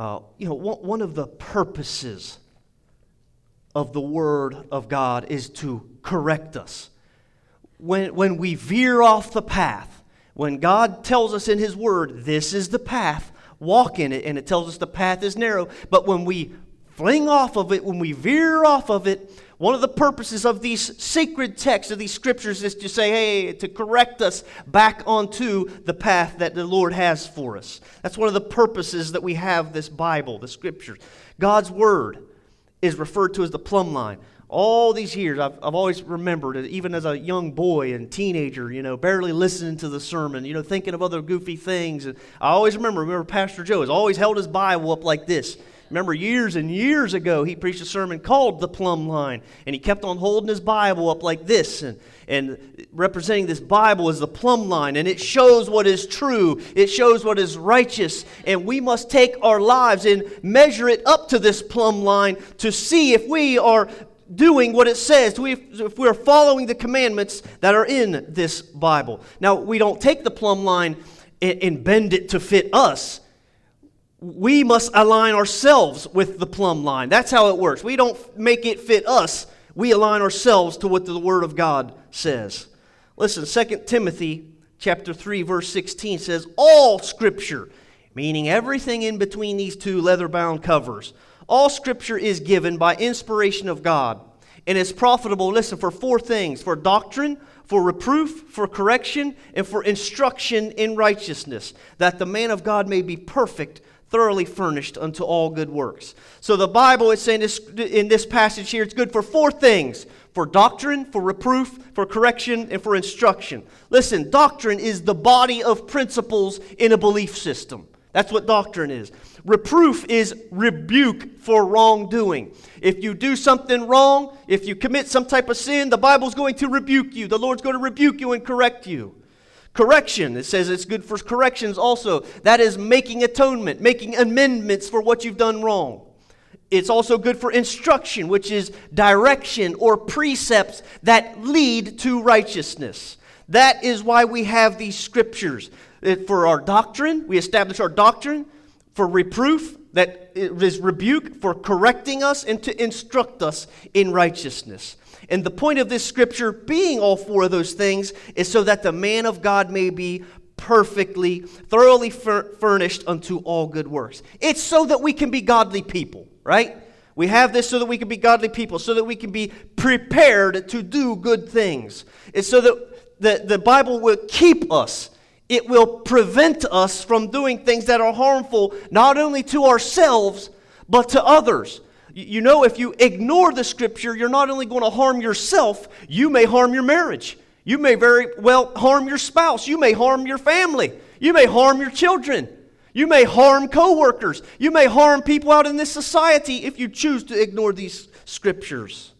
Uh, you know, one, one of the purposes of the Word of God is to correct us. When, when we veer off the path, when God tells us in His Word, this is the path, walk in it, and it tells us the path is narrow, but when we fling off of it, when we veer off of it, one of the purposes of these sacred texts, of these scriptures, is to say, hey, to correct us back onto the path that the Lord has for us. That's one of the purposes that we have this Bible, the scriptures. God's Word is referred to as the plumb line. All these years, I've, I've always remembered it, even as a young boy and teenager, you know, barely listening to the sermon, you know, thinking of other goofy things. And I always remember, remember Pastor Joe has always held his Bible up like this. Remember, years and years ago, he preached a sermon called The Plumb Line, and he kept on holding his Bible up like this and, and representing this Bible as the plumb line, and it shows what is true, it shows what is righteous, and we must take our lives and measure it up to this plumb line to see if we are doing what it says, if we're following the commandments that are in this Bible. Now, we don't take the plumb line and bend it to fit us we must align ourselves with the plumb line. That's how it works. We don't make it fit us, we align ourselves to what the Word of God says. Listen, 2 Timothy chapter 3 verse 16 says all scripture, meaning everything in between these two leather-bound covers. All scripture is given by inspiration of God and is profitable, listen, for four things, for doctrine, for reproof, for correction, and for instruction in righteousness, that the man of God may be perfect, thoroughly furnished unto all good works. So the Bible is saying this, in this passage here, it's good for four things for doctrine, for reproof, for correction, and for instruction. Listen, doctrine is the body of principles in a belief system. That's what doctrine is. Reproof is rebuke for wrongdoing. If you do something wrong, if you commit some type of sin, the Bible's going to rebuke you. The Lord's going to rebuke you and correct you. Correction, it says it's good for corrections also. That is making atonement, making amendments for what you've done wrong. It's also good for instruction, which is direction or precepts that lead to righteousness. That is why we have these scriptures. For our doctrine, we establish our doctrine. For reproof, that is rebuke, for correcting us and to instruct us in righteousness. And the point of this scripture being all four of those things is so that the man of God may be perfectly, thoroughly fur- furnished unto all good works. It's so that we can be godly people, right? We have this so that we can be godly people, so that we can be prepared to do good things. It's so that the, the Bible will keep us. It will prevent us from doing things that are harmful, not only to ourselves, but to others. You know, if you ignore the scripture, you're not only going to harm yourself, you may harm your marriage. You may very well harm your spouse. You may harm your family. You may harm your children. You may harm coworkers. You may harm people out in this society if you choose to ignore these scriptures.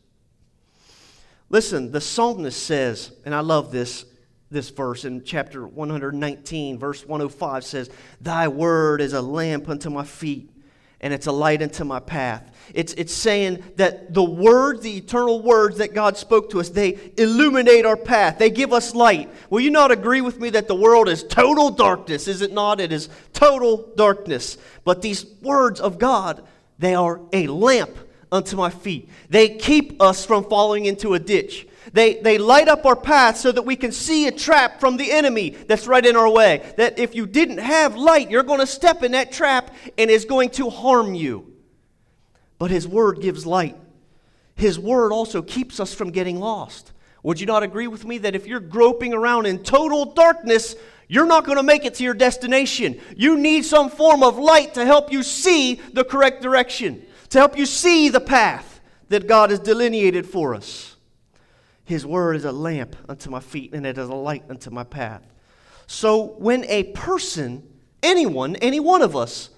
Listen, the psalmist says, and I love this, this verse in chapter 119, verse 105 says, Thy word is a lamp unto my feet and it's a light unto my path. It's, it's saying that the words, the eternal words that God spoke to us, they illuminate our path. They give us light. Will you not agree with me that the world is total darkness? Is it not? It is total darkness. But these words of God, they are a lamp unto my feet. They keep us from falling into a ditch. They, they light up our path so that we can see a trap from the enemy that's right in our way. That if you didn't have light, you're going to step in that trap and it's going to harm you. But His Word gives light. His Word also keeps us from getting lost. Would you not agree with me that if you're groping around in total darkness, you're not going to make it to your destination? You need some form of light to help you see the correct direction, to help you see the path that God has delineated for us. His word is a lamp unto my feet and it is a light unto my path. So when a person, anyone, any one of us,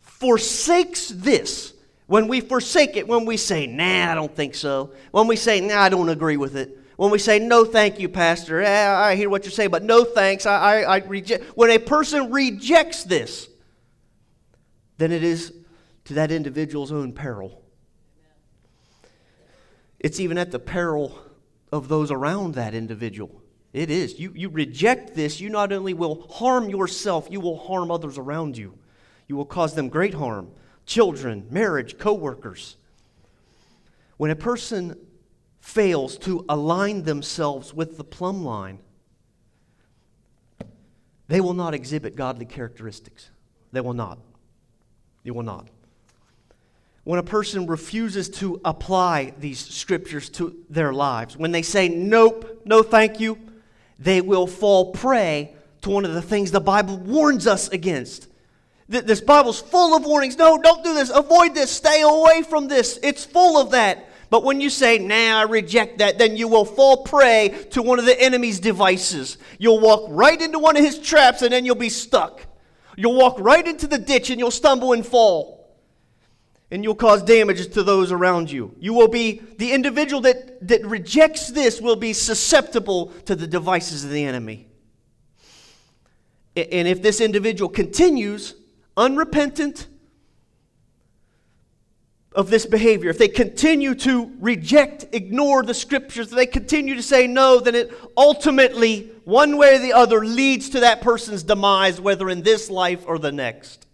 forsakes this, when we forsake it, when we say, nah, I don't think so, when we say, nah, I don't agree with it, when we say, no, thank you, Pastor, eh, I hear what you're saying, but no thanks, I, I, I reject. When a person rejects this, then it is to that individual's own peril. It's even at the peril of those around that individual. It is. You, you reject this, you not only will harm yourself, you will harm others around you. You will cause them great harm. Children, marriage, co workers. When a person fails to align themselves with the plumb line, they will not exhibit godly characteristics. They will not. They will not. When a person refuses to apply these scriptures to their lives, when they say, nope, no thank you, they will fall prey to one of the things the Bible warns us against. This Bible's full of warnings. No, don't do this. Avoid this. Stay away from this. It's full of that. But when you say, nah, I reject that, then you will fall prey to one of the enemy's devices. You'll walk right into one of his traps and then you'll be stuck. You'll walk right into the ditch and you'll stumble and fall. And you'll cause damage to those around you. You will be, the individual that, that rejects this will be susceptible to the devices of the enemy. And if this individual continues unrepentant, of this behavior, if they continue to reject, ignore the scriptures, they continue to say no, then it ultimately, one way or the other, leads to that person's demise, whether in this life or the next.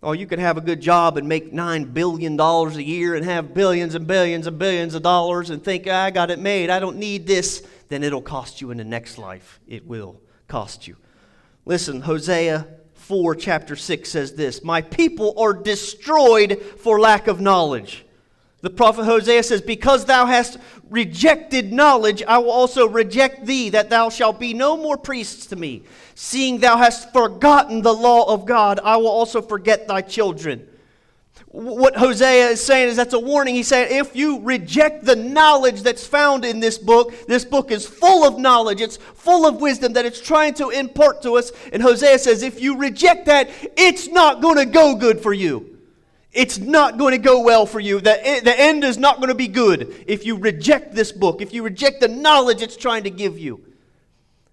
Oh, you could have a good job and make $9 billion a year and have billions and billions and billions of dollars and think, I got it made, I don't need this. Then it'll cost you in the next life. It will cost you. Listen, Hosea 4, chapter 6 says this My people are destroyed for lack of knowledge. The prophet Hosea says, Because thou hast rejected knowledge, I will also reject thee, that thou shalt be no more priests to me. Seeing thou hast forgotten the law of God, I will also forget thy children what Hosea is saying is that's a warning. He's saying if you reject the knowledge that's found in this book, this book is full of knowledge, it's full of wisdom that it's trying to impart to us. And Hosea says if you reject that, it's not going to go good for you. It's not going to go well for you. The, eh, the end is not going to be good if you reject this book, if you reject the knowledge it's trying to give you.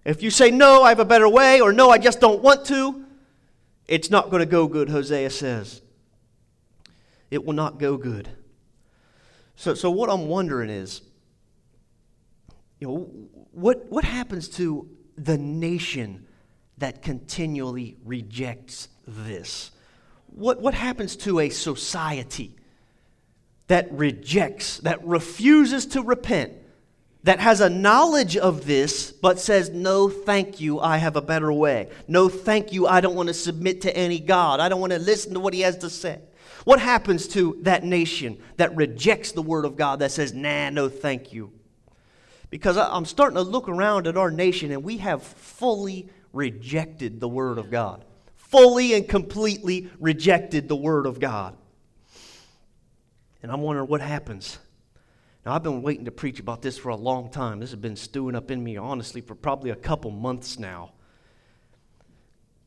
If you say, no, I have a better way, or no, I just don't want to, it's not going to go good, Hosea says it will not go good. So, so what I'm wondering is, you know, what, what happens to the nation that continually rejects this? What, what happens to a society that rejects, that refuses to repent, that has a knowledge of this, but says, No, thank you, I have a better way. No, thank you, I don't want to submit to any God. I don't want to listen to what he has to say. What happens to that nation that rejects the Word of God, that says, nah, no, thank you? Because I'm starting to look around at our nation and we have fully rejected the Word of God. Fully and completely rejected the Word of God. And I'm wondering what happens. Now, I've been waiting to preach about this for a long time. This has been stewing up in me, honestly, for probably a couple months now.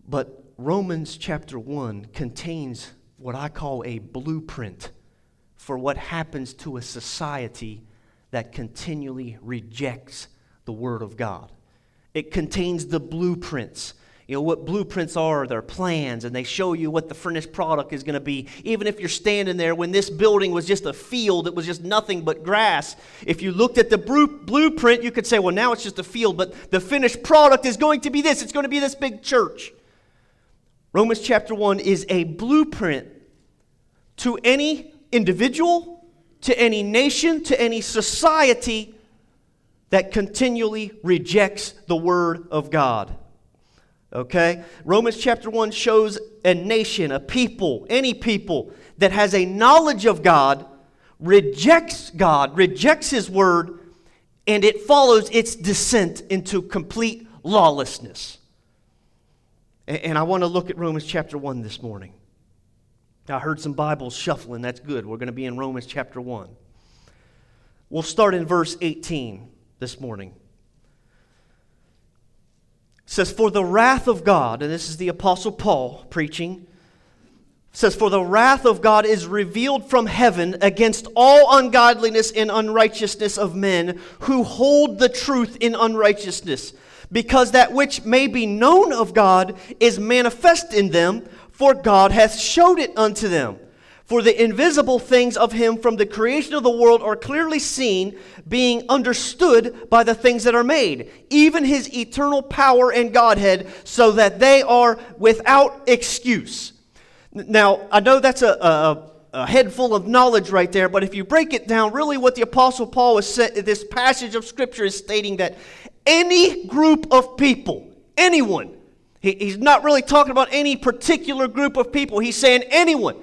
But Romans chapter 1 contains what I call a blueprint for what happens to a society that continually rejects the Word of God. It contains the blueprints. You know what blueprints are, they're plans, and they show you what the finished product is going to be. Even if you're standing there when this building was just a field, it was just nothing but grass. If you looked at the blueprint, you could say, well, now it's just a field, but the finished product is going to be this. It's going to be this big church. Romans chapter 1 is a blueprint to any individual, to any nation, to any society that continually rejects the Word of God. Okay? Romans chapter 1 shows a nation, a people, any people that has a knowledge of God, rejects God, rejects His Word, and it follows its descent into complete lawlessness. And I want to look at Romans chapter 1 this morning. I heard some Bibles shuffling. That's good. We're going to be in Romans chapter 1. We'll start in verse 18 this morning. Says, For the wrath of God, and this is the Apostle Paul preaching, says, For the wrath of God is revealed from heaven against all ungodliness and unrighteousness of men who hold the truth in unrighteousness because that which may be known of God is manifest in them, for God hath showed it unto them. For the invisible things of him from the creation of the world are clearly seen, being understood by the things that are made, even his eternal power and Godhead, so that they are without excuse. Now, I know that's a, a, a head full of knowledge right there, but if you break it down, really what the Apostle Paul is saying, this passage of Scripture is stating that any group of people, anyone, he, he's not really talking about any particular group of people, he's saying anyone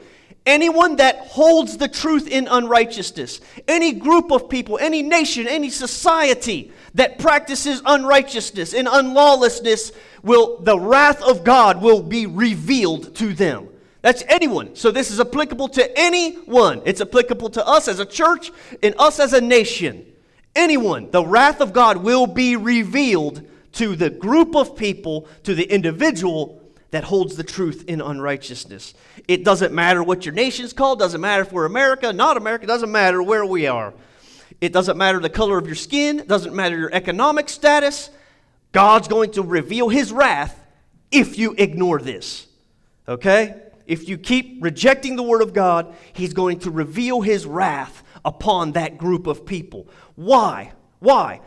Anyone that holds the truth in unrighteousness, any group of people, any nation, any society that practices unrighteousness and unlawlessness, will the wrath of God will be revealed to them. That's anyone. So this is applicable to anyone. It's applicable to us as a church and us as a nation. Anyone, the wrath of God will be revealed to the group of people, to the individual that holds the truth in unrighteousness. It doesn't matter what your nation's called, doesn't matter if we're America, not America, doesn't matter where we are. It doesn't matter the color of your skin, doesn't matter your economic status. God's going to reveal his wrath if you ignore this. Okay? If you keep rejecting the word of God, he's going to reveal his wrath upon that group of people. Why? Why?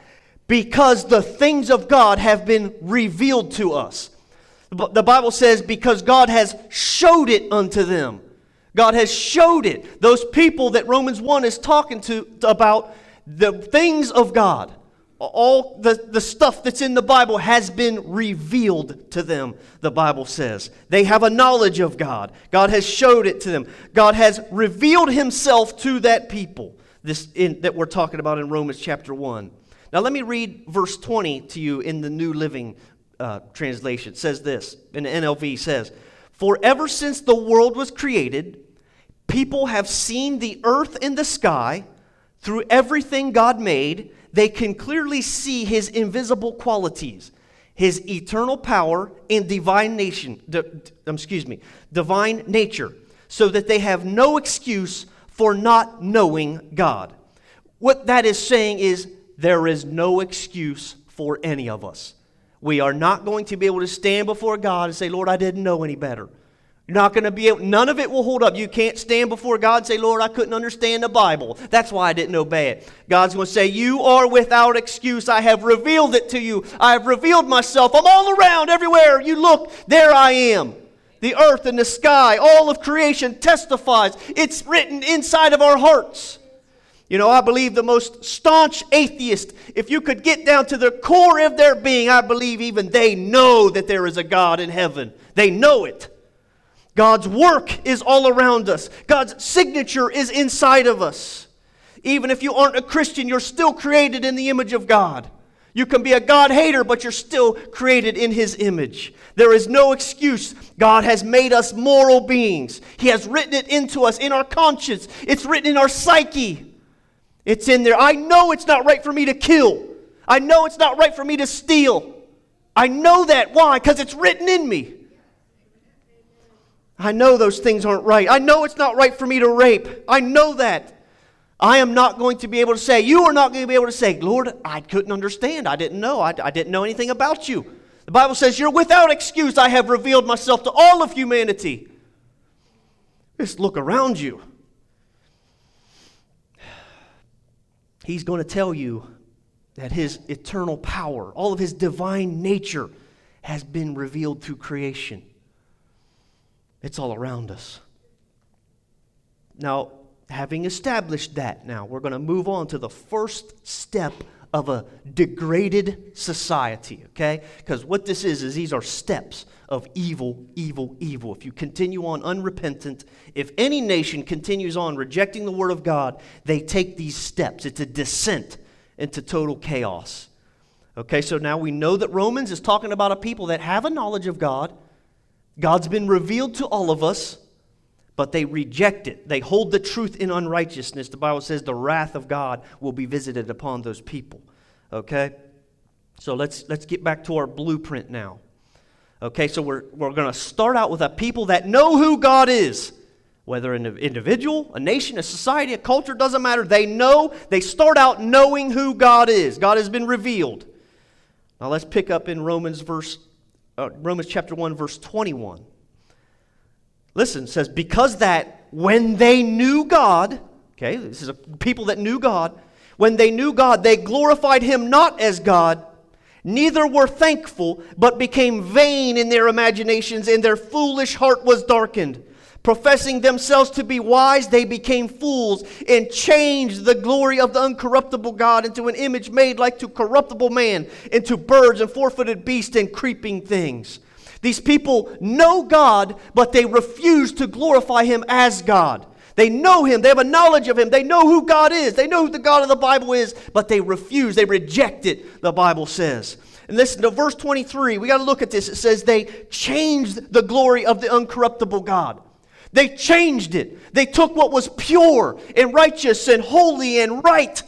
Because the things of God have been revealed to us. The Bible says, because God has showed it unto them. God has showed it. Those people that Romans 1 is talking to about the things of God, all the, the stuff that's in the Bible has been revealed to them, the Bible says. They have a knowledge of God. God has showed it to them. God has revealed himself to that people this in, that we're talking about in Romans chapter 1. Now, let me read verse 20 to you in the New Living uh, translation says this, in the NLT says, For ever since the world was created, people have seen the earth and the sky. Through everything God made, they can clearly see his invisible qualities, his eternal power and divine nation, di- um, excuse me, divine nature, so that they have no excuse for not knowing God. What that is saying is there is no excuse for any of us. We are not going to be able to stand before God and say, Lord, I didn't know any better. You're not going to be able, none of it will hold up. You can't stand before God and say, Lord, I couldn't understand the Bible. That's why I didn't obey it. God's going to say, You are without excuse. I have revealed it to you. I have revealed myself. I'm all around, everywhere. You look, there I am. The earth and the sky, all of creation testifies. It's written inside of our hearts. You know, I believe the most staunch atheist, if you could get down to the core of their being, I believe even they know that there is a God in heaven. They know it. God's work is all around us, God's signature is inside of us. Even if you aren't a Christian, you're still created in the image of God. You can be a God hater, but you're still created in His image. There is no excuse. God has made us moral beings. He has written it into us in our conscience, it's written in our psyche. It's in there. I know it's not right for me to kill. I know it's not right for me to steal. I know that. Why? Because it's written in me. I know those things aren't right. I know it's not right for me to rape. I know that. I am not going to be able to say, you are not going to be able to say, Lord, I couldn't understand. I didn't know. I, I didn't know anything about you. The Bible says, You're without excuse. I have revealed myself to all of humanity. Just look around you. He's going to tell you that his eternal power, all of his divine nature, has been revealed through creation. It's all around us. Now, having established that, now we're going to move on to the first step of a degraded society, okay? Because what this is, is these are steps of evil, evil, evil. If you continue on unrepentant, if any nation continues on rejecting the word of God, they take these steps. It's a descent into total chaos. Okay, so now we know that Romans is talking about a people that have a knowledge of God. God's been revealed to all of us, but they reject it. They hold the truth in unrighteousness. The Bible says the wrath of God will be visited upon those people. Okay? So let's let's get back to our blueprint now. Okay, so we're, we're going to start out with a people that know who God is. Whether an individual, a nation, a society, a culture, doesn't matter. They know, they start out knowing who God is. God has been revealed. Now let's pick up in Romans verse uh, Romans chapter 1 verse 21. Listen, says because that when they knew God, okay, this is a people that knew God, when they knew God, they glorified him not as God, neither were thankful, but became vain in their imaginations, and their foolish heart was darkened. Professing themselves to be wise, they became fools and changed the glory of the uncorruptible God into an image made like to corruptible man, into birds and four footed beasts and creeping things. These people know God, but they refuse to glorify Him as God. They know Him, they have a knowledge of Him, they know who God is, they know who the God of the Bible is, but they refuse, they reject it, the Bible says. And listen to verse 23, we got to look at this. It says, They changed the glory of the uncorruptible God. They changed it. They took what was pure and righteous and holy and right,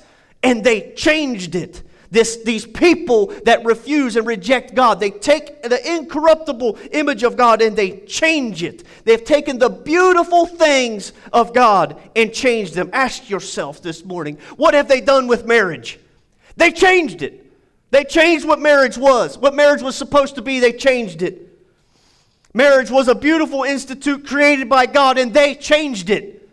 and they changed it. This, these people that refuse and reject God, they take the incorruptible image of God and they change it. They've taken the beautiful things of God and changed them. Ask yourself this morning what have they done with marriage? They changed it. They changed what marriage was. What marriage was supposed to be, they changed it. Marriage was a beautiful institute created by God, and they changed it.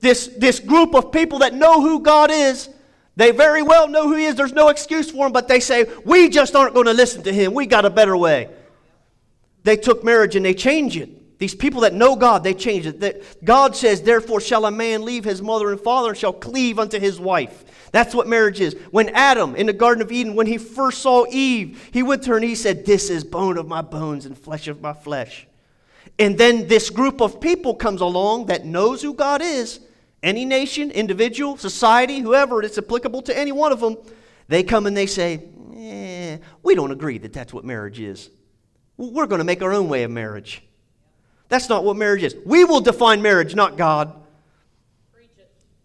This, this group of people that know who God is, they very well know who He is. There's no excuse for him, but they say, We just aren't going to listen to Him. We got a better way. They took marriage and they changed it. These people that know God, they changed it. God says, Therefore shall a man leave his mother and father and shall cleave unto his wife. That's what marriage is. When Adam in the Garden of Eden, when he first saw Eve, he went to her and he said, This is bone of my bones and flesh of my flesh. And then this group of people comes along that knows who God is. Any nation, individual, society, whoever, it's applicable to any one of them. They come and they say, eh, We don't agree that that's what marriage is. We're going to make our own way of marriage. That's not what marriage is. We will define marriage, not God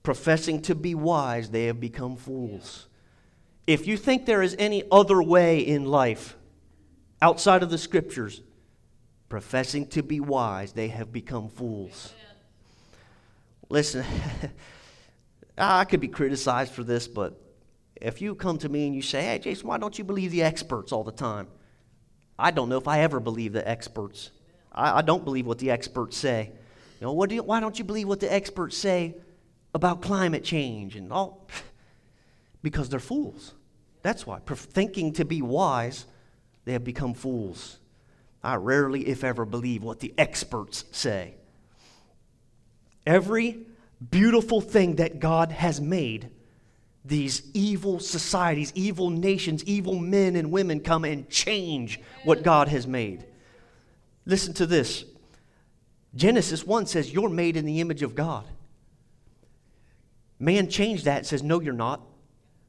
professing to be wise, they have become fools. If you think there is any other way in life outside of the scriptures, professing to be wise, they have become fools. Listen, I could be criticized for this, but if you come to me and you say, hey, Jason, why don't you believe the experts all the time? I don't know if I ever believe the experts. I, I don't believe what the experts say. You know, what do you, why don't you believe what the experts say about climate change and all because they're fools. That's why. Thinking to be wise, they have become fools. I rarely, if ever, believe what the experts say. Every beautiful thing that God has made, these evil societies, evil nations, evil men and women come and change what God has made. Listen to this Genesis 1 says, You're made in the image of God. Man changed that and says, No, you're not.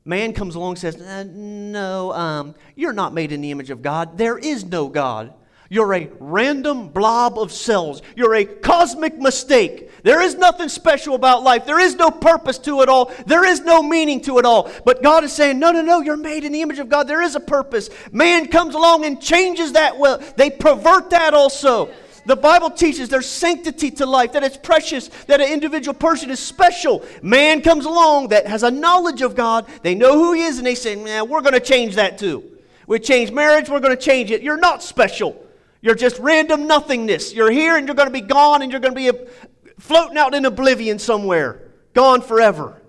Man comes along and says, uh, No, um, you're not made in the image of God. There is no God. You're a random blob of cells. You're a cosmic mistake. There is nothing special about life. There is no purpose to it all. There is no meaning to it all. But God is saying, no, no, no, you're made in the image of God. There is a purpose. Man comes along and changes that. Well, they pervert that also. The Bible teaches there's sanctity to life, that it's precious, that an individual person is special. Man comes along that has a knowledge of God, they know who He is, and they say, man, we're going to change that too. We change marriage, we're going to change it. You're not special. You're just random nothingness. You're here and you're going to be gone and you're going to be a, floating out in oblivion somewhere, gone forever.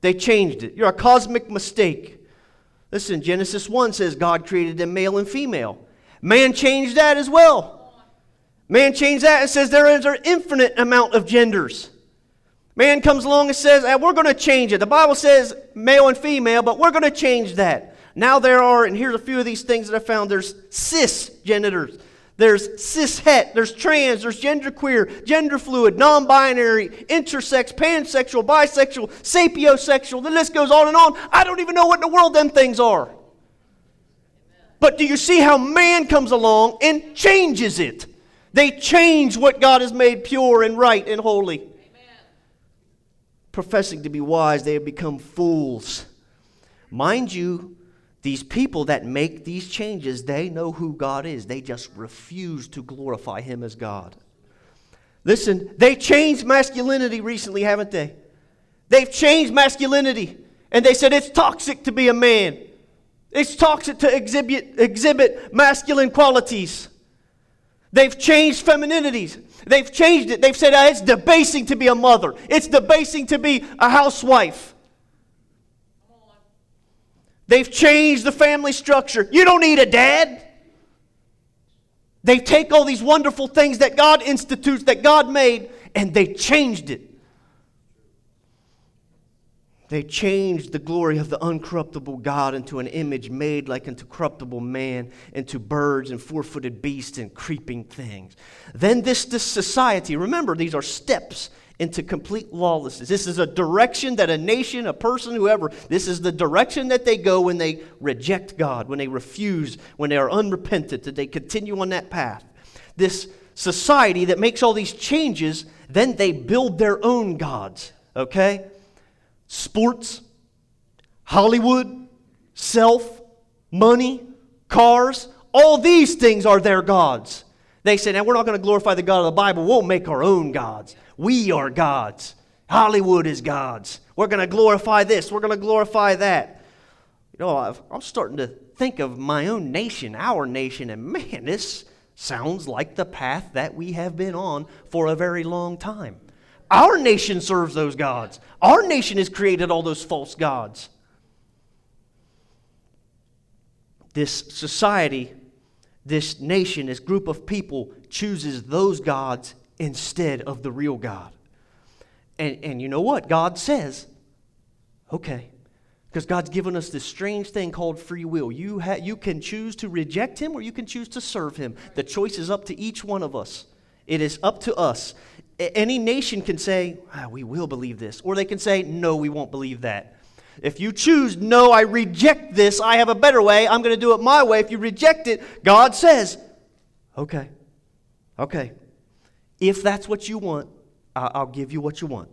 They changed it. You're a cosmic mistake. Listen, Genesis 1 says God created them male and female. Man changed that as well. Man changed that and says there is an infinite amount of genders. Man comes along and says, hey, we're going to change it. The Bible says male and female, but we're going to change that. Now there are, and here's a few of these things that I found there's cisgenders, there's cishet, there's trans, there's genderqueer, gender fluid, non binary, intersex, pansexual, bisexual, sapiosexual. The list goes on and on. I don't even know what in the world them things are. But do you see how man comes along and changes it? They change what God has made pure and right and holy. Amen. Professing to be wise, they have become fools. Mind you, these people that make these changes, they know who God is. They just refuse to glorify Him as God. Listen, they changed masculinity recently, haven't they? They've changed masculinity. And they said it's toxic to be a man. It's toxic to exhibit, exhibit masculine qualities. They've changed femininities. They've changed it. They've said oh, it's debasing to be a mother, it's debasing to be a housewife. They've changed the family structure. You don't need a dad. They take all these wonderful things that God institutes, that God made, and they changed it. They changed the glory of the uncorruptible God into an image made like unto corruptible man, into birds and four footed beasts and creeping things. Then, this, this society, remember, these are steps into complete lawlessness. This is a direction that a nation, a person, whoever, this is the direction that they go when they reject God, when they refuse, when they are unrepentant, that they continue on that path. This society that makes all these changes, then they build their own gods, okay? sports, Hollywood, self, money, cars, all these things are their gods. They say, now we're not going to glorify the God of the Bible. We'll make our own gods. We are gods. Hollywood is gods. We're going to glorify this. We're going to glorify that. You know, i am starting to think of my own nation, our nation, and man, this sounds like the path that we have been on for a very long time. Our nation serves those gods. Our nation has created all those false gods. This society, this nation, this group of people chooses those gods instead of the real God. And, and you know what? God says, okay, because God's given us this strange thing called free will. You, ha- you can choose to reject Him or you can choose to serve Him. The choice is up to each one of us. It is up to us. Any nation can say, ah, we will believe this, or they can say, no, we won't believe that. If you choose, no, I reject this, I have a better way, I'm going to do it my way. If you reject it, God says, okay, okay. If that's what you want, I'll give you what you want.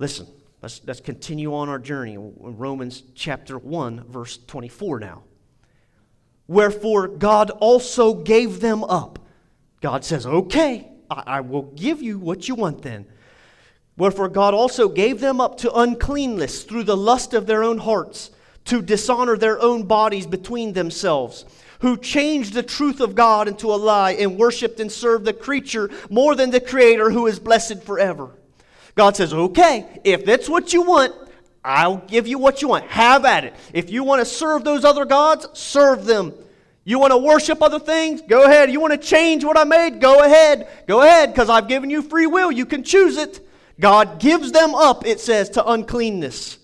Listen, let's, let's continue on our journey Romans chapter 1, verse 24 now. Wherefore God also gave them up. God says, okay, I, I will give you what you want then. Wherefore God also gave them up to uncleanness through the lust of their own hearts, to dishonor their own bodies between themselves, who changed the truth of God into a lie and worshiped and served the creature more than the Creator who is blessed forever. God says, okay, if that's what you want, I'll give you what you want. Have at it. If you want to serve those other gods, serve them. You want to worship other things? Go ahead. You want to change what I made? Go ahead. Go ahead, because I've given you free will. You can choose it. God gives them up, it says, to uncleanness.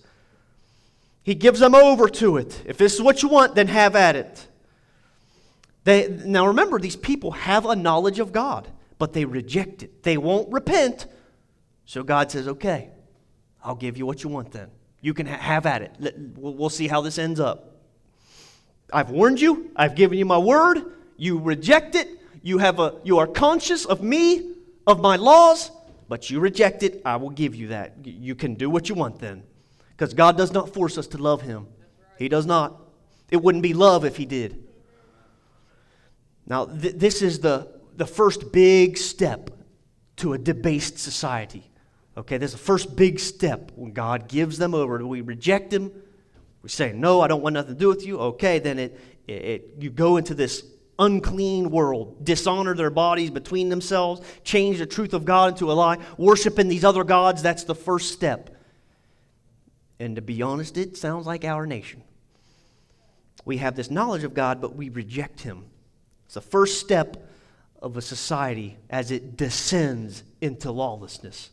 He gives them over to it. If this is what you want, then have at it. They, now remember, these people have a knowledge of God, but they reject it. They won't repent. So God says, okay, I'll give you what you want then. You can ha- have at it. We'll see how this ends up. I've warned you, I've given you my word, you reject it, you, have a, you are conscious of me, of my laws, but you reject it, I will give you that. You can do what you want then. Because God does not force us to love Him. He does not. It wouldn't be love if He did. Now, th- this is the, the first big step to a debased society. Okay, this is the first big step when God gives them over. We reject Him, we say, No, I don't want nothing to do with you. Okay, then it, it, it, you go into this unclean world, dishonor their bodies between themselves, change the truth of God into a lie, worshiping these other gods. That's the first step. And to be honest, it sounds like our nation. We have this knowledge of God, but we reject Him. It's the first step of a society as it descends into lawlessness.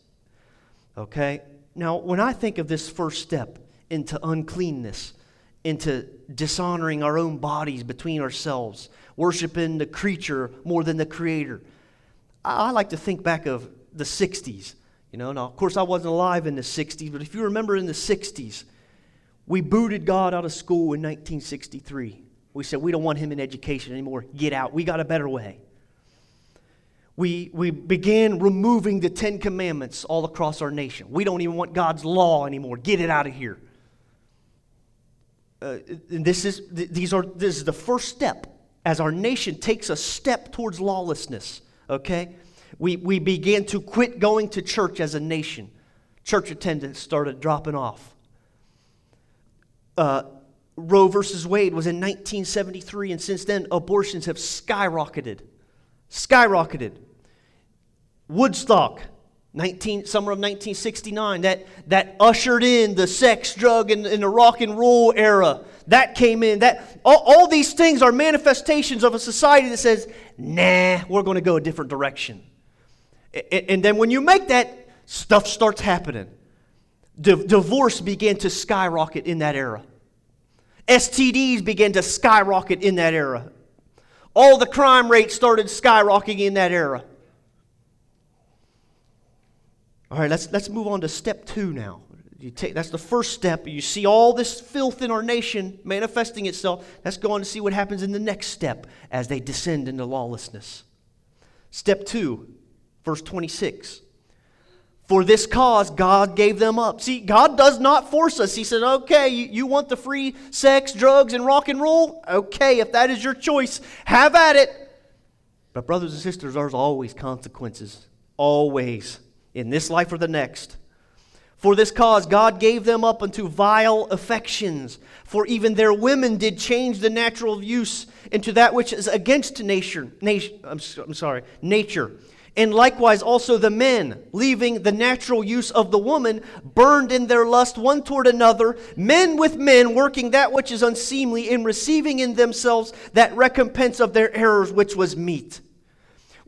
Okay? Now, when I think of this first step, into uncleanness, into dishonoring our own bodies between ourselves, worshiping the creature more than the creator. I like to think back of the 60s. You know, now, of course, I wasn't alive in the 60s, but if you remember in the 60s, we booted God out of school in 1963. We said, we don't want him in education anymore. Get out. We got a better way. We, we began removing the Ten Commandments all across our nation. We don't even want God's law anymore. Get it out of here uh, this is these are this is the first step as our nation takes a step towards lawlessness. Okay, we we began to quit going to church as a nation. Church attendance started dropping off. Uh, Roe versus Wade was in 1973, and since then abortions have skyrocketed. skyrocketed. Woodstock, 19, summer of 1969, that, that ushered in the sex, drug, and, and the rock and roll era. That came in. That all, all these things are manifestations of a society that says, nah, we're going to go a different direction. And, and then when you make that, stuff starts happening. Divorce began to skyrocket in that era. STDs began to skyrocket in that era. All the crime rates started skyrocketing in that era. All right, let's, let's move on to step two now. You take, that's the first step. You see all this filth in our nation manifesting itself. Let's go on to see what happens in the next step as they descend into lawlessness. Step two, verse 26. For this cause, God gave them up. See, God does not force us. He said, okay, you, want the free sex, drugs, and rock and roll? Okay, if that is your choice, have at it. But, brothers and sisters, there's always consequences. Always in this life or the next. For this cause, God gave them up unto vile affections. For even their women did change the natural use into that which is against nature. nature I'm, I'm sorry, nature. And likewise also the men, leaving the natural use of the woman, burned in their lust one toward another, men with men, working that which is unseemly, in receiving in themselves that recompense of their errors which was meet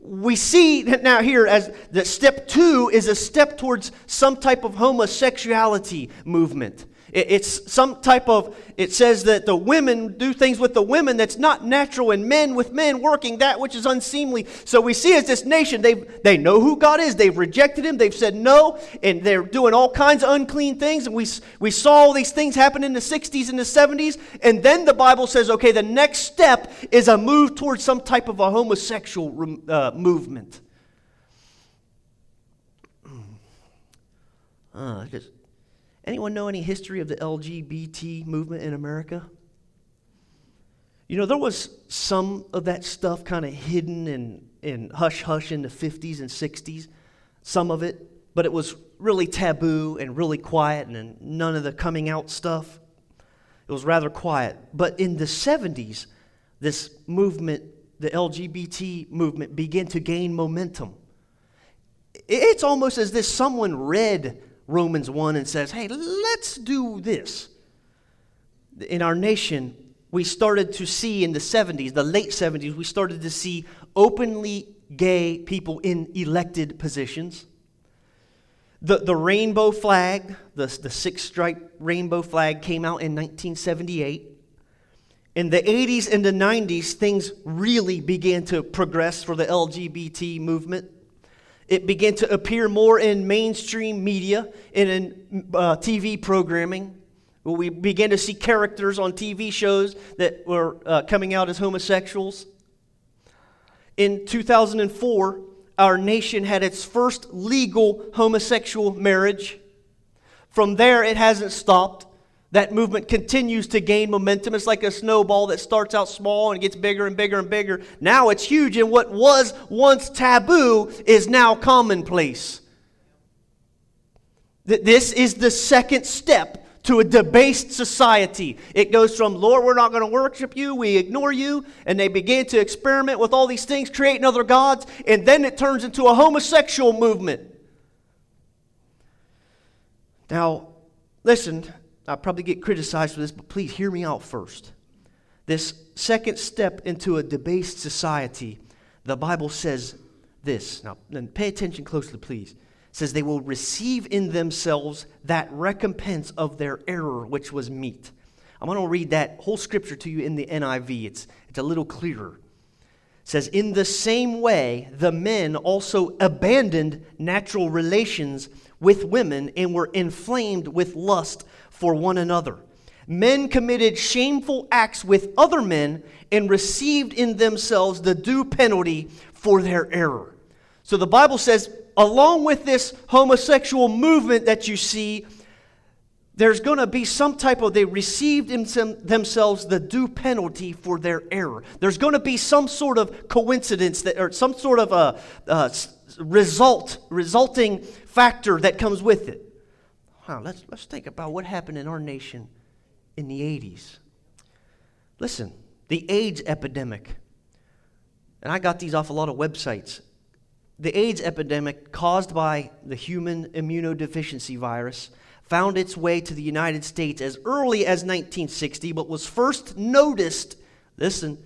we see now here as that step two is a step towards some type of homosexuality movement. It's some type of, it says that the women do things with the women that's not natural, and men with men working that which is unseemly. So we see as this nation, they they know who God is. They've rejected Him. They've said no, and they're doing all kinds of unclean things. And we, we saw all these things happen in the 60s and the 70s. And then the Bible says, okay, the next step is a move towards some type of a homosexual uh, movement. Uh, just Anyone know any history of the LGBT movement in America? You know, there was some of that stuff kind of hidden and, and hush hush in the 50s and 60s, some of it, but it was really taboo and really quiet and none of the coming out stuff. It was rather quiet. But in the 70s, this movement, the LGBT movement, began to gain momentum. It's almost as if someone read Romans 1 and says, hey, let's do this. In our nation, we started to see in the 70s, the late 70s, we started to see openly gay people in elected positions. The, the rainbow flag, the, the six stripe rainbow flag, came out in 1978. In the 80s and the 90s, things really began to progress for the LGBT movement. It began to appear more in mainstream media and in uh, TV programming. We began to see characters on TV shows that were uh, coming out as homosexuals. In 2004, our nation had its first legal homosexual marriage. From there, it hasn't stopped that movement continues to gain momentum. It's like a snowball that starts out small and gets bigger and bigger and bigger. Now it's huge, and what was once taboo is now commonplace. This is the second step to a debased society. It goes from, Lord, we're not going to worship you, we ignore you, and they begin to experiment with all these things, creating other gods, and then it turns into a homosexual movement. Now, listen, I'll probably get criticized for this, but please hear me out first. This second step into a debased society, the Bible says this. Now, pay attention closely, please. It says they will receive in themselves that recompense of their error, which was meet. I'm going to read that whole scripture to you in the NIV. It's, it's a little clearer. It says, In the same way, the men also abandoned natural relations with women and were inflamed with lust for one another. Men committed shameful acts with other men and received in themselves the due penalty for their error. So the Bible says, along with this homosexual movement that you see, there's going to be some type of, they received in themselves the due penalty for their error. There's going to be some sort of coincidence that, or some sort of a, a result, resulting factor that comes with it. Huh, let's, let's think about what happened in our nation in the 80s. Listen, the AIDS epidemic. and I got these off a lot of websites. The AIDS epidemic caused by the human immunodeficiency virus found its way to the United States as early as 1960, but was first noticed, listen,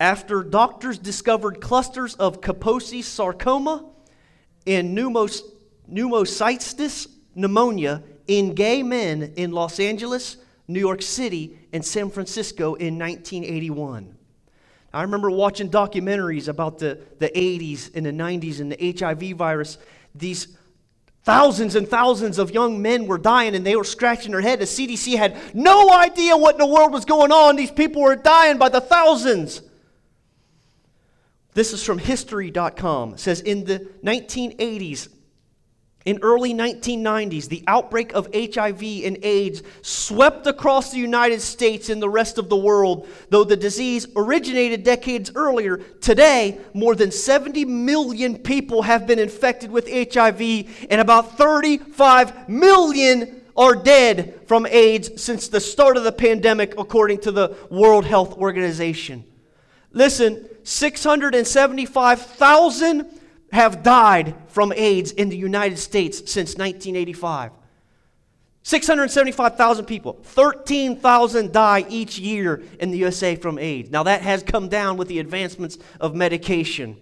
after doctors discovered clusters of Kaposi sarcoma and pneumocystis pneumonia in gay men in Los Angeles, New York City, and San Francisco in 1981. I remember watching documentaries about the, the 80s and the 90s and the HIV virus. These thousands and thousands of young men were dying and they were scratching their head. The CDC had no idea what in the world was going on. These people were dying by the thousands. This is from history.com. It says in the 1980s, in early 1990s, the outbreak of HIV and AIDS swept across the United States and the rest of the world. Though the disease originated decades earlier, today more than 70 million people have been infected with HIV and about 35 million are dead from AIDS since the start of the pandemic according to the World Health Organization. Listen, 675,000 have died from AIDS in the United States since 1985. 675,000 people. 13,000 die each year in the USA from AIDS. Now, that has come down with the advancements of medication.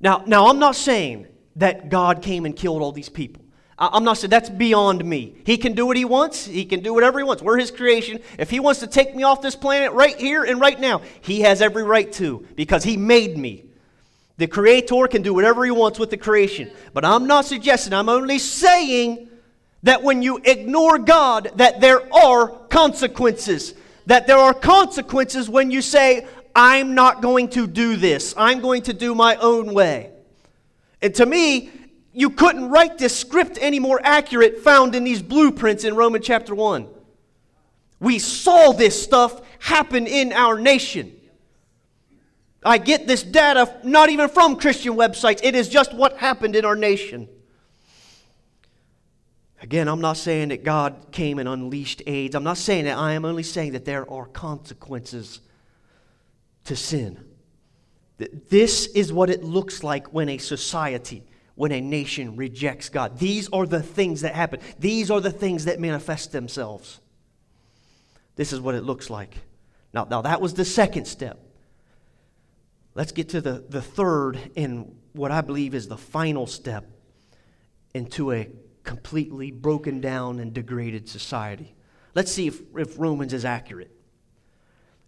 Now, now I'm not saying that God came and killed all these people. I'm not saying that's beyond me. He can do what he wants. He can do whatever he wants. We're his creation. If he wants to take me off this planet right here and right now, he has every right to because he made me. The Creator can do whatever He wants with the creation. But I'm not suggesting, I'm only saying that when you ignore God, that there are consequences. That there are consequences when you say, I'm not going to do this. I'm going to do my own way. And to me, you couldn't write this script any more accurate found in these blueprints in Romans chapter 1. We saw this stuff happen in our nation. I get this data not even from Christian websites. It is just what happened in our nation. Again, I'm not saying that God came and unleashed AIDS. I'm not saying that. I am only saying that there are consequences to sin. This is what it looks like when a society, when a nation rejects God. These are the things that happen, these are the things that manifest themselves. This is what it looks like. Now, now that was the second step. Let's get to the, the third and what I believe is the final step into a completely broken down and degraded society. Let's see if, if Romans is accurate.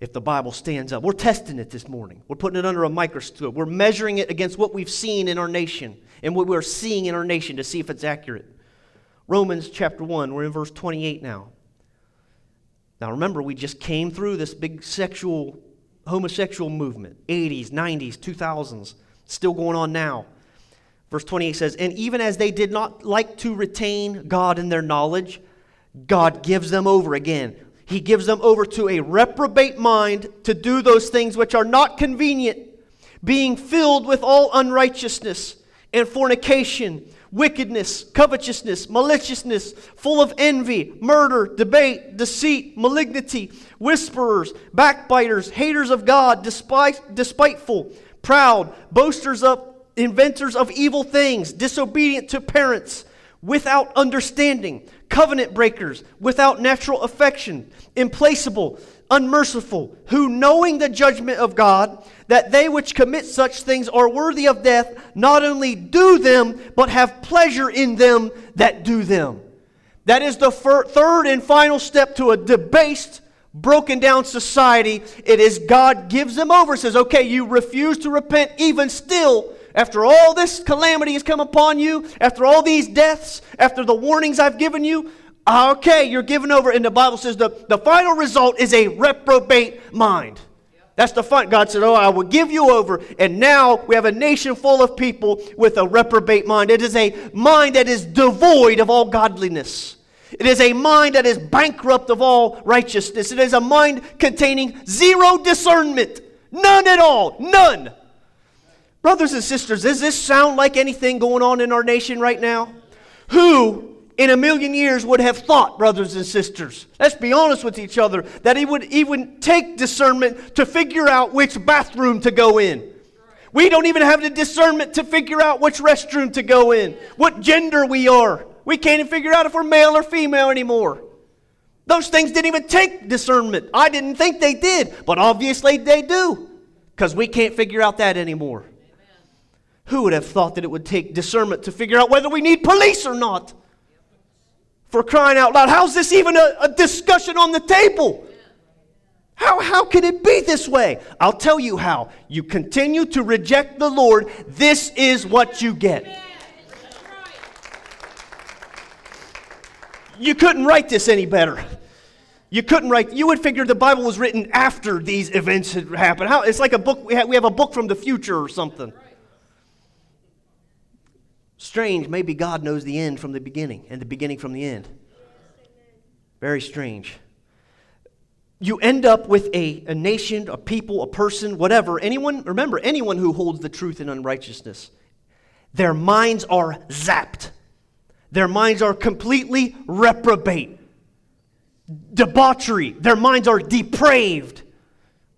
If the Bible stands up. We're testing it this morning. We're putting it under a microscope. We're measuring it against what we've seen in our nation and what we're seeing in our nation to see if it's accurate. Romans chapter 1, we're in verse 28 now. Now remember, we just came through this big sexual homosexual movement 80s, 90s, 2000s, still going on now. Verse 28 says, And even as they did not like to retain God in their knowledge, God gives them over again. He gives them over to a reprobate mind to do those things which are not convenient, being filled with all unrighteousness and fornication wickedness, covetousness, maliciousness, full of envy, murder, debate, deceit, malignity, whisperers, backbiters, haters of God, despite, despiteful, proud, boasters of, inventors of evil things, disobedient to parents, without understanding, covenant breakers, without natural affection, implacable, unmerciful, who knowing the judgment of God, that they which commit such things are worthy of death, not only do them, but have pleasure in them that do them. That is the fir- third and final step to a debased, broken down society. It is God gives them over, says, okay, you refuse to repent, even still. After all this calamity has come upon you, after all these deaths, after the warnings I've given you, okay, you're given over. And the Bible says the, the final result is a reprobate mind. That's the fun. God said, Oh, I will give you over. And now we have a nation full of people with a reprobate mind. It is a mind that is devoid of all godliness. It is a mind that is bankrupt of all righteousness. It is a mind containing zero discernment. None at all. None. Brothers and sisters, does this sound like anything going on in our nation right now? Who in a million years would have thought, brothers and sisters. Let's be honest with each other, that he would even take discernment to figure out which bathroom to go in. We don't even have the discernment to figure out which restroom to go in, what gender we are. We can't even figure out if we're male or female anymore. Those things didn't even take discernment. I didn't think they did, but obviously they do, because we can't figure out that anymore. Who would have thought that it would take discernment to figure out whether we need police or not? For crying out loud, how's this even a, a discussion on the table? How, how can it be this way? I'll tell you how. You continue to reject the Lord, this is what you get. You couldn't write this any better. You couldn't write, you would figure the Bible was written after these events had happened. How, it's like a book, we have, we have a book from the future or something. Strange, maybe God knows the end from the beginning and the beginning from the end. Very strange. You end up with a, a nation, a people, a person, whatever. Anyone, remember, anyone who holds the truth in unrighteousness, their minds are zapped. Their minds are completely reprobate. Debauchery. Their minds are depraved.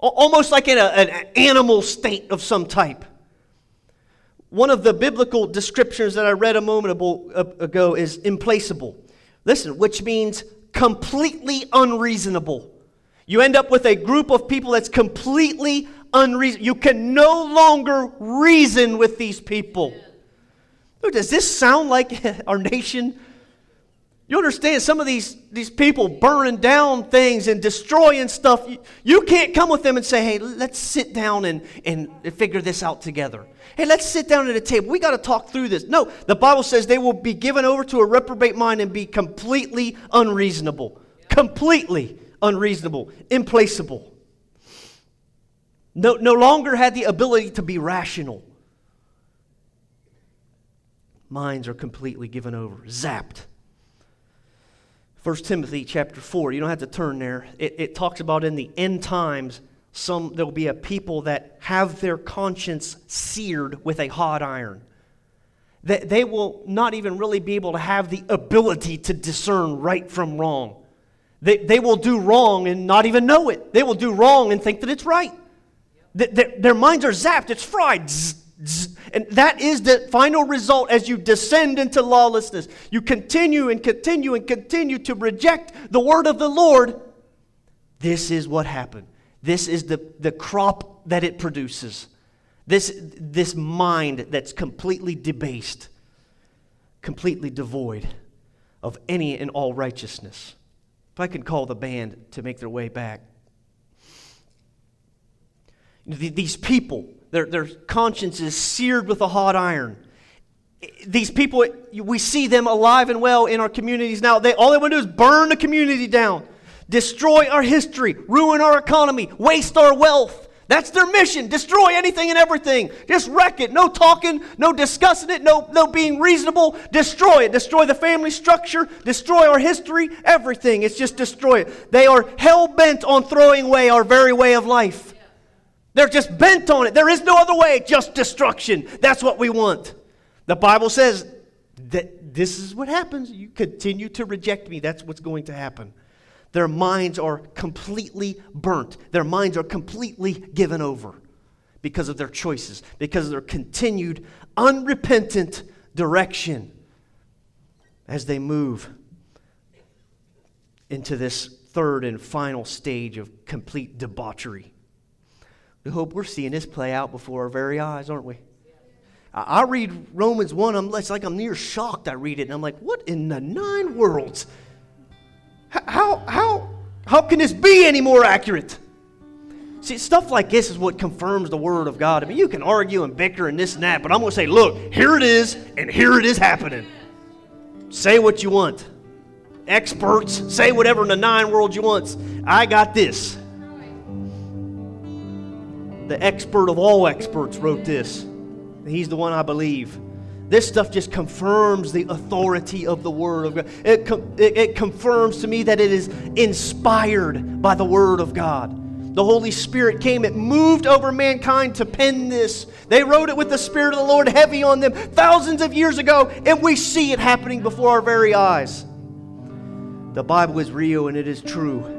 Almost like in a, an animal state of some type. One of the biblical descriptions that I read a moment ago is implacable. Listen, which means completely unreasonable. You end up with a group of people that's completely unreasonable. You can no longer reason with these people. Does this sound like our nation? You understand some of these, these people burning down things and destroying stuff. You, you can't come with them and say, hey, let's sit down and, and figure this out together. Hey, let's sit down at a table. We got to talk through this. No, the Bible says they will be given over to a reprobate mind and be completely unreasonable. Completely unreasonable, implaceable. No, no longer had the ability to be rational. Minds are completely given over, zapped. 1 Timothy chapter 4, you don't have to turn there. It, it talks about in the end times, some there'll be a people that have their conscience seared with a hot iron. That they will not even really be able to have the ability to discern right from wrong. They, they will do wrong and not even know it. They will do wrong and think that it's right. Their, their minds are zapped, it's fried. Zzz. And that is the final result as you descend into lawlessness. You continue and continue and continue to reject the word of the Lord. This is what happened. This is the, the crop that it produces. This, this mind that's completely debased, completely devoid of any and all righteousness. If I can call the band to make their way back. These people, their, their conscience is seared with a hot iron. These people, we see them alive and well in our communities now. They, all they want to do is burn the community down, destroy our history, ruin our economy, waste our wealth. That's their mission. Destroy anything and everything. Just wreck it. No talking, no discussing it, no, no being reasonable. Destroy it. Destroy the family structure, destroy our history, everything. It's just destroy it. They are hell bent on throwing away our very way of life. They're just bent on it. There is no other way, just destruction. That's what we want. The Bible says that this is what happens. You continue to reject me. That's what's going to happen. Their minds are completely burnt. Their minds are completely given over because of their choices, because of their continued unrepentant direction as they move into this third and final stage of complete debauchery. We hope we're seeing this play out before our very eyes, aren't we? I read Romans 1, I'm, it's like I'm near shocked. I read it, and I'm like, what in the nine worlds how, how, how can this be any more accurate? See, stuff like this is what confirms the Word of God. I mean, you can argue and bicker and this and that, but I'm going to say, look, here it is, and here it is happening. Say what you want. Experts, say whatever in the nine worlds you want. I got this. The expert of all experts wrote this. He's the one I believe. This stuff just confirms the authority of the Word of God. It, it, it confirms to me that it is inspired by the Word of God. The Holy Spirit came, it moved over mankind to pen this. They wrote it with the Spirit of the Lord heavy on them thousands of years ago, and we see it happening before our very eyes. The Bible is real and it is true.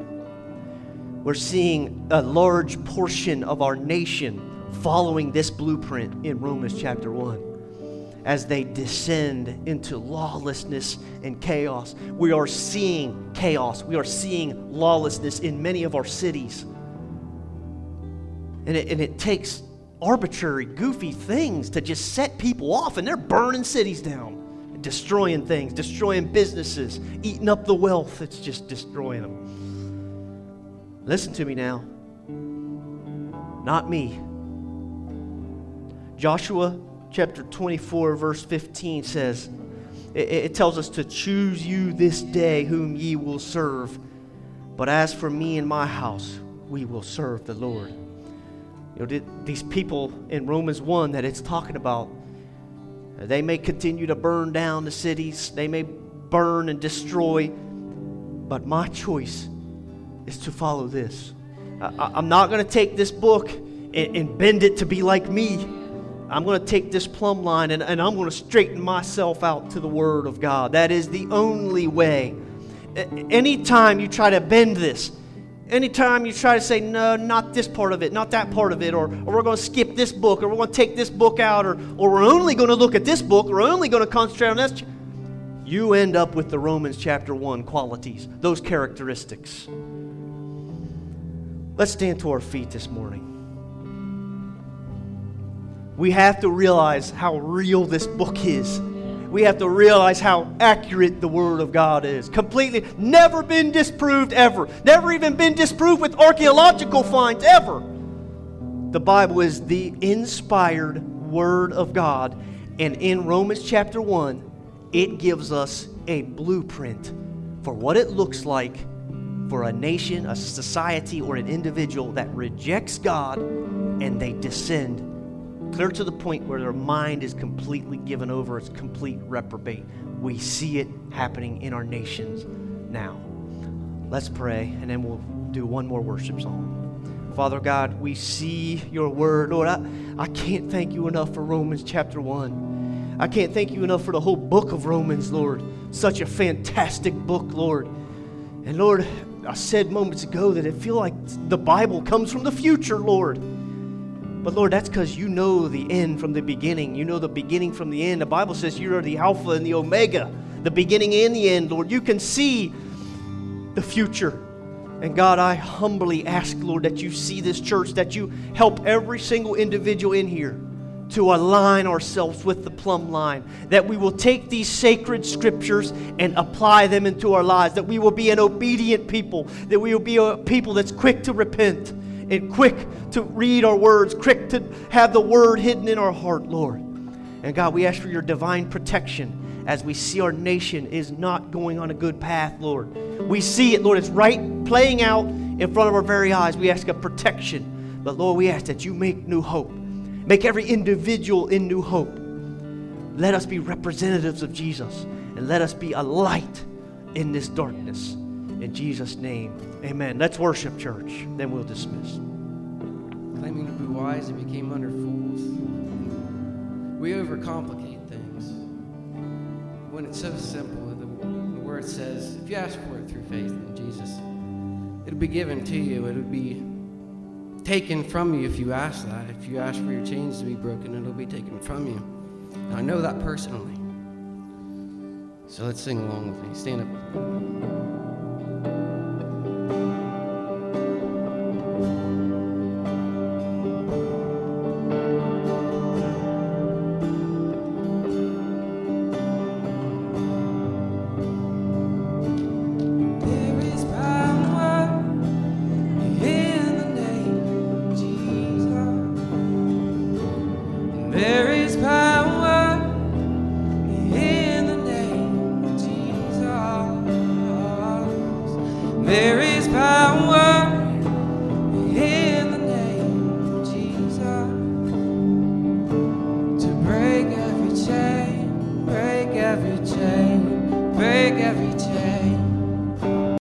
We're seeing a large portion of our nation following this blueprint in Romans chapter 1 as they descend into lawlessness and chaos. We are seeing chaos. We are seeing lawlessness in many of our cities. And it, and it takes arbitrary, goofy things to just set people off, and they're burning cities down, destroying things, destroying businesses, eating up the wealth. It's just destroying them. Listen to me now. Not me. Joshua chapter 24, verse 15 says, it, it tells us to choose you this day whom ye will serve. But as for me and my house, we will serve the Lord. You know, these people in Romans 1 that it's talking about, they may continue to burn down the cities, they may burn and destroy, but my choice is to follow this. I, am not going to take this book and, and bend it to be like me. I'm going to take this plumb line and, and I'm going to straighten myself out to the Word of God. That is the only way. Anytime you try to bend this, anytime you try to say, no, not this part of it, not that part of it, or, or we're going to skip this book, or we're going to take this book out, or, or we're only going to look at this book, or we're only going to concentrate on this, you end up with the Romans chapter 1 qualities, those characteristics. Let's stand to our feet this morning we have to realize how real this book is. We have to realize how accurate the Word of God is. Completely, never been disproved ever. Never even been disproved with archaeological finds ever. The Bible is the inspired Word of God. And in Romans chapter 1, it gives us a blueprint for what it looks like for a nation, a society, or an individual that rejects God and they descend clear to the point where their mind is completely given over, it's complete reprobate. We see it happening in our nations now. Let's pray, and then we'll do one more worship song. Father God, we see your word. Lord, I, I can't thank you enough for Romans chapter 1. I can't thank you enough for the whole book of Romans, Lord. Such a fantastic book, Lord. And Lord, I said moments ago that I feel like the Bible comes from the future, Lord. But Lord, that's because you know the end from the beginning. You know the beginning from the end. The Bible says you are the Alpha and the Omega, the beginning and the end, Lord. You can see the future. And God, I humbly ask, Lord, that you see this church, that you help every single individual in here to align ourselves with the plumb line, that we will take these sacred scriptures and apply them into our lives, that we will be an obedient people, that we will be a people that's quick to repent and quick to read our words, quick to have the word hidden in our heart, Lord. And God, we ask for your divine protection as we see our nation is not going on a good path, Lord. We see it, Lord. It's right playing out in front of our very eyes. We ask a protection. But Lord, we ask that you make new hope. Make every individual in new hope. Let us be representatives of Jesus and let us be a light in this darkness. In Jesus' name, amen. Let's worship, church. Then we'll dismiss. Claiming to be wise, and became under fools. We overcomplicate things. When it's so simple, the, the word says, if you ask for it through faith in Jesus, it'll be given to you. It'll be taken from you if you ask that. If you ask for your chains to be broken, it'll be taken from you. And I know that personally. So let's sing along with me. Stand up. every day.